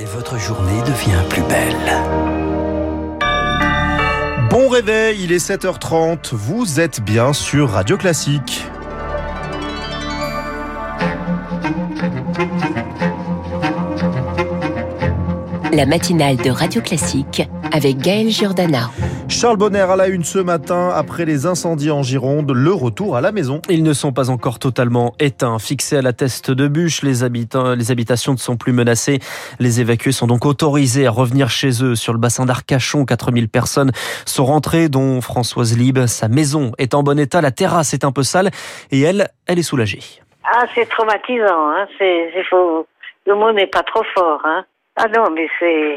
Et votre journée devient plus belle. Bon réveil, il est 7h30, vous êtes bien sur Radio Classique. La matinale de Radio Classique avec Gaël Giordana. Charles Bonner à la une ce matin après les incendies en Gironde, le retour à la maison. Ils ne sont pas encore totalement éteints. Fixés à la teste de bûche, les, habitants, les habitations ne sont plus menacées. Les évacués sont donc autorisés à revenir chez eux. Sur le bassin d'Arcachon, 4000 personnes sont rentrées, dont Françoise Lib. Sa maison est en bon état, la terrasse est un peu sale et elle, elle est soulagée. Ah, c'est traumatisant. Hein. C'est, faux. Le mot n'est pas trop fort. Hein. Ah non, mais c'est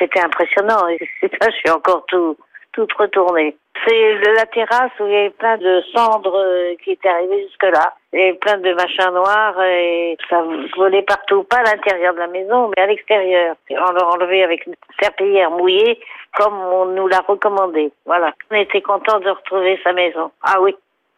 c'était impressionnant. Et là, je suis encore tout toute retournée. C'est la terrasse où il y avait plein de cendres euh, qui étaient arrivées jusque-là. Et plein de machins noirs et ça volait partout, pas à l'intérieur de la maison, mais à l'extérieur. On l'a enlevé avec une serpillière mouillée, comme on nous l'a recommandé. Voilà. On était content de retrouver sa maison. Ah oui.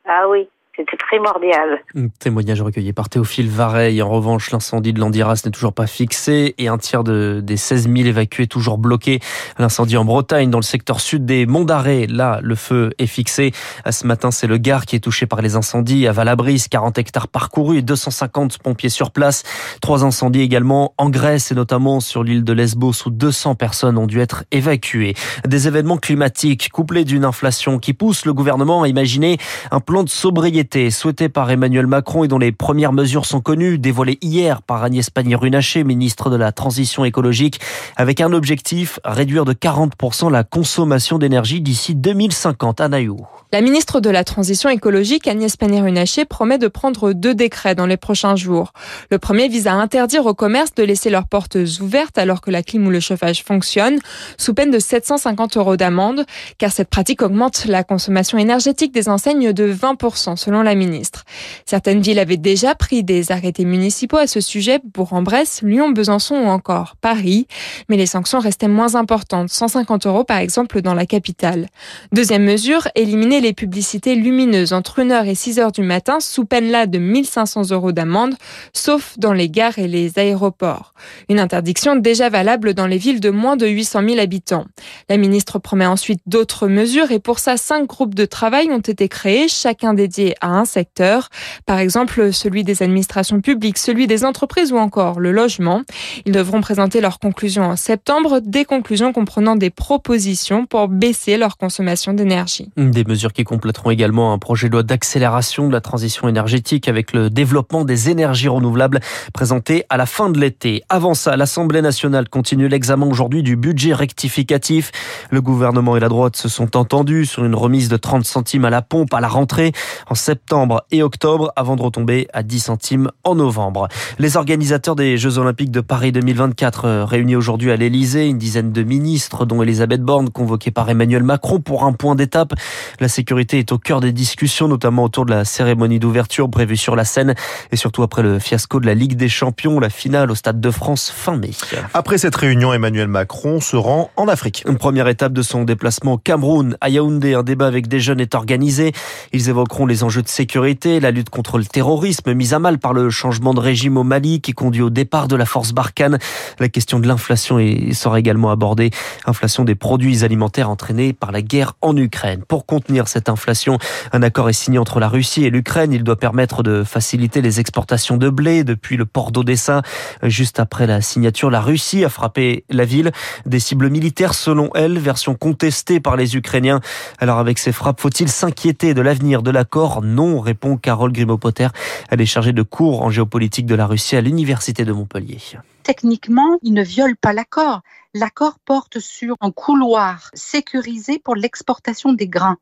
Ah oui. C'était primordial. Un témoignage recueilli par Théophile Vareille. En revanche, l'incendie de l'Andiras n'est toujours pas fixé et un tiers de, des 16 000 évacués toujours bloqués. L'incendie en Bretagne, dans le secteur sud des Monts d'Arrée, là, le feu est fixé. Ce matin, c'est le Gard qui est touché par les incendies. À Valabris, 40 hectares parcourus et 250 pompiers sur place. Trois incendies également en Grèce et notamment sur l'île de Lesbos où 200 personnes ont dû être évacuées. Des événements climatiques couplés d'une inflation qui pousse le gouvernement à imaginer un plan de sobriété souhaité par Emmanuel Macron et dont les premières mesures sont connues, dévoilées hier par Agnès Pannier-Runacher, ministre de la Transition écologique, avec un objectif, réduire de 40% la consommation d'énergie d'ici 2050. Anaïou. La ministre de la Transition écologique, Agnès Pannier-Runacher, promet de prendre deux décrets dans les prochains jours. Le premier vise à interdire aux commerces de laisser leurs portes ouvertes alors que la clim ou le chauffage fonctionnent, sous peine de 750 euros d'amende, car cette pratique augmente la consommation énergétique des enseignes de 20% selon la ministre. Certaines villes avaient déjà pris des arrêtés municipaux à ce sujet, pour bresse Lyon, Besançon ou encore Paris, mais les sanctions restaient moins importantes, 150 euros par exemple dans la capitale. Deuxième mesure, éliminer les publicités lumineuses entre 1h et 6h du matin sous peine là de 1500 euros d'amende, sauf dans les gares et les aéroports. Une interdiction déjà valable dans les villes de moins de 800 000 habitants. La ministre promet ensuite d'autres mesures et pour ça, cinq groupes de travail ont été créés, chacun dédié à un secteur. Par exemple, celui des administrations publiques, celui des entreprises ou encore le logement. Ils devront présenter leurs conclusions en septembre, des conclusions comprenant des propositions pour baisser leur consommation d'énergie. Des mesures qui compléteront également un projet de loi d'accélération de la transition énergétique avec le développement des énergies renouvelables présenté à la fin de l'été. Avant ça, l'Assemblée nationale continue l'examen aujourd'hui du budget rectificatif. Le gouvernement et la droite se sont entendus sur une remise de 30 centimes à la pompe à la rentrée en septembre et octobre avant de retomber à 10 centimes en novembre. Les organisateurs des Jeux Olympiques de Paris 2024 euh, réunis aujourd'hui à l'Elysée, une dizaine de ministres dont Elisabeth Borne convoquée par Emmanuel Macron pour un point d'étape. La sécurité est au cœur des discussions, notamment autour de la cérémonie d'ouverture prévue sur la scène et surtout après le fiasco de la Ligue des Champions, la finale au Stade de France fin mai. Après cette réunion, Emmanuel Macron se rend en Afrique. Une première étape de son déplacement au Cameroun, à Yaoundé. Un débat avec des jeunes est organisé. Ils évoqueront les enjeux de sécurité, la lutte contre le terrorisme mise à mal par le changement de régime au Mali qui conduit au départ de la force Barkhane. La question de l'inflation sera également abordée. Inflation des produits alimentaires entraînée par la guerre en Ukraine. Pour contenir cette inflation. Un accord est signé entre la Russie et l'Ukraine. Il doit permettre de faciliter les exportations de blé depuis le port d'Odessa. Juste après la signature, la Russie a frappé la ville. Des cibles militaires, selon elle, version contestée par les Ukrainiens. Alors avec ces frappes, faut-il s'inquiéter de l'avenir de l'accord? Non, répond Carole Grimaud-Potter. Elle est chargée de cours en géopolitique de la Russie à l'Université de Montpellier. Techniquement, ils ne violent pas l'accord. L'accord porte sur un couloir sécurisé pour l'exportation des grains.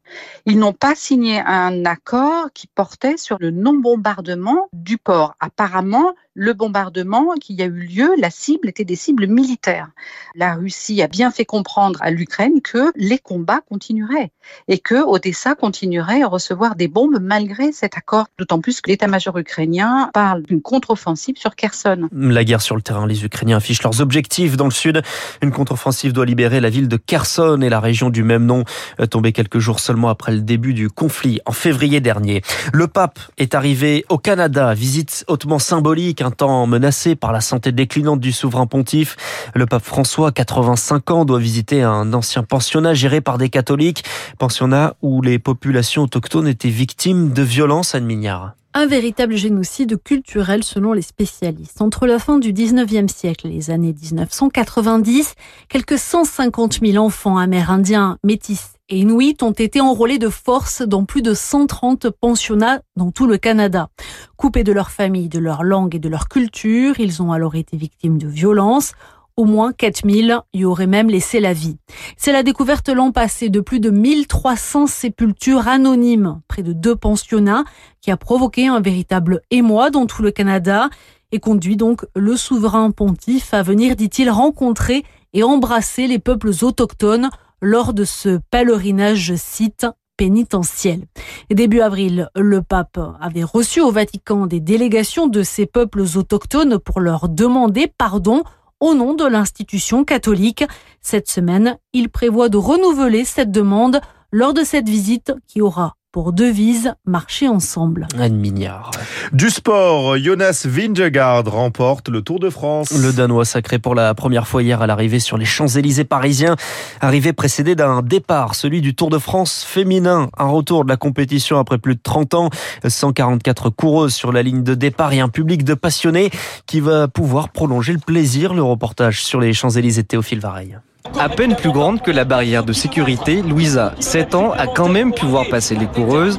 Ils n'ont pas signé un accord qui portait sur le non-bombardement du port. Apparemment, le bombardement qui a eu lieu, la cible était des cibles militaires. La Russie a bien fait comprendre à l'Ukraine que les combats continueraient et que Odessa continuerait à recevoir des bombes malgré cet accord. D'autant plus que l'état-major ukrainien parle d'une contre-offensive sur Kherson. La guerre sur le terrain, les Ukrainiens affichent leurs objectifs dans le sud. Une contre-offensive doit libérer la ville de Kherson et la région du même nom, euh, tombée quelques jours seulement après le début du conflit en février dernier. Le pape est arrivé au Canada, visite hautement symbolique un temps menacé par la santé déclinante du souverain pontife. Le pape François, 85 ans, doit visiter un ancien pensionnat géré par des catholiques, pensionnat où les populations autochtones étaient victimes de violences, Mignard un véritable génocide culturel selon les spécialistes. Entre la fin du 19e siècle et les années 1990, quelques 150 000 enfants amérindiens, métis et inuits ont été enrôlés de force dans plus de 130 pensionnats dans tout le Canada. Coupés de leur famille, de leur langue et de leur culture, ils ont alors été victimes de violences. Au moins 4000 y auraient même laissé la vie. C'est la découverte l'an passé de plus de 1300 sépultures anonymes près de deux pensionnats qui a provoqué un véritable émoi dans tout le Canada et conduit donc le souverain pontife à venir, dit-il, rencontrer et embrasser les peuples autochtones lors de ce pèlerinage, je cite, pénitentiel. Début avril, le pape avait reçu au Vatican des délégations de ces peuples autochtones pour leur demander pardon au nom de l'institution catholique. Cette semaine, il prévoit de renouveler cette demande lors de cette visite qui aura pour devise marcher ensemble. Anne Mignard. Du sport, Jonas Vingegaard remporte le Tour de France. Le Danois sacré pour la première fois hier à l'arrivée sur les Champs-Élysées parisiens. Arrivée précédée d'un départ, celui du Tour de France féminin. Un retour de la compétition après plus de 30 ans. 144 coureuses sur la ligne de départ et un public de passionnés qui va pouvoir prolonger le plaisir. Le reportage sur les Champs-Élysées Théophile Vareille. À peine plus grande que la barrière de sécurité, Louisa, 7 ans, a quand même pu voir passer les coureuses.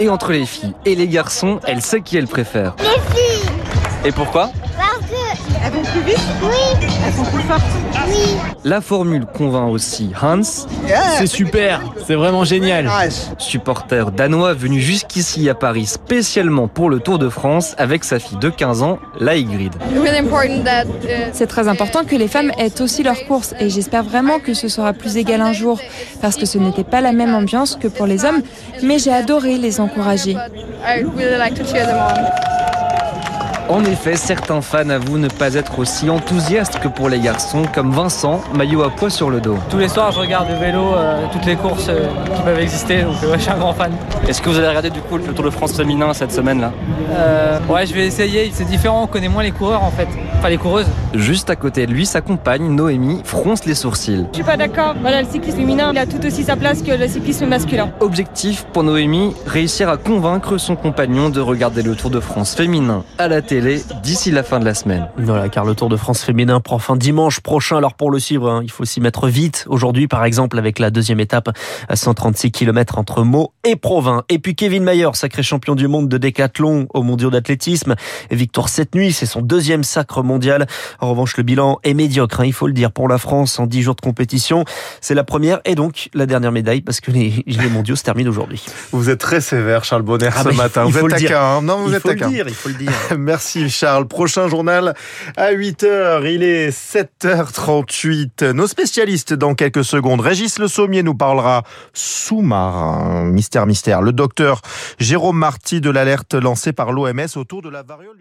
Et entre les filles et les garçons, elle sait qui elle préfère. Les filles Et pourquoi? Plus vite Oui. Elles sont plus fortes Oui. La formule convainc aussi Hans. C'est super, c'est vraiment génial. Supporter danois venu jusqu'ici à Paris spécialement pour le Tour de France avec sa fille de 15 ans, Laïgrid. C'est très important que les femmes aient aussi leurs courses et j'espère vraiment que ce sera plus égal un jour parce que ce n'était pas la même ambiance que pour les hommes, mais j'ai adoré les encourager. En effet, certains fans avouent ne pas être aussi enthousiastes que pour les garçons, comme Vincent, maillot à poids sur le dos. Tous les soirs, je regarde le vélo, euh, toutes les courses euh, qui peuvent exister, donc euh, ouais, je suis un grand fan. Est-ce que vous allez regarder du coup le Tour de France féminin cette semaine-là? Euh, Ouais, je vais essayer. C'est différent, on connaît moins les coureurs en fait, enfin les coureuses. Juste à côté de lui, sa compagne, Noémie, fronce les sourcils. Je suis pas d'accord. Voilà, le cyclisme féminin, il a tout aussi sa place que le cyclisme masculin. Objectif pour Noémie, réussir à convaincre son compagnon de regarder le Tour de France féminin à la télé d'ici la fin de la semaine. Voilà, car le Tour de France féminin prend fin dimanche prochain. Alors pour le suivre, hein, il faut s'y mettre vite. Aujourd'hui, par exemple, avec la deuxième étape à 136 km entre Meaux et Provins. Et puis Kevin Mayer, sacré champion du monde de décathlon au mondiaux d'athlétisme. Victoire cette nuit, c'est son deuxième sacre mondial. En revanche, le bilan est médiocre, hein, il faut le dire, pour la France en 10 jours de compétition. C'est la première et donc la dernière médaille parce que les, les mondiaux se terminent aujourd'hui. Vous êtes très sévère, Charles Bonner, Ah ce matin. il Vous faut êtes le dire. taquin. hein. Non, vous il êtes faut le taquin. dire, il faut le dire. Merci Charles. Prochain journal à 8h. Il est 7h38. Nos spécialistes dans quelques secondes. Régis Le Sommier nous parlera sous-marin. Mystère, mystère. Le docteur Jérôme Marty de l'alerte lancée par l'OMS autour de la variole.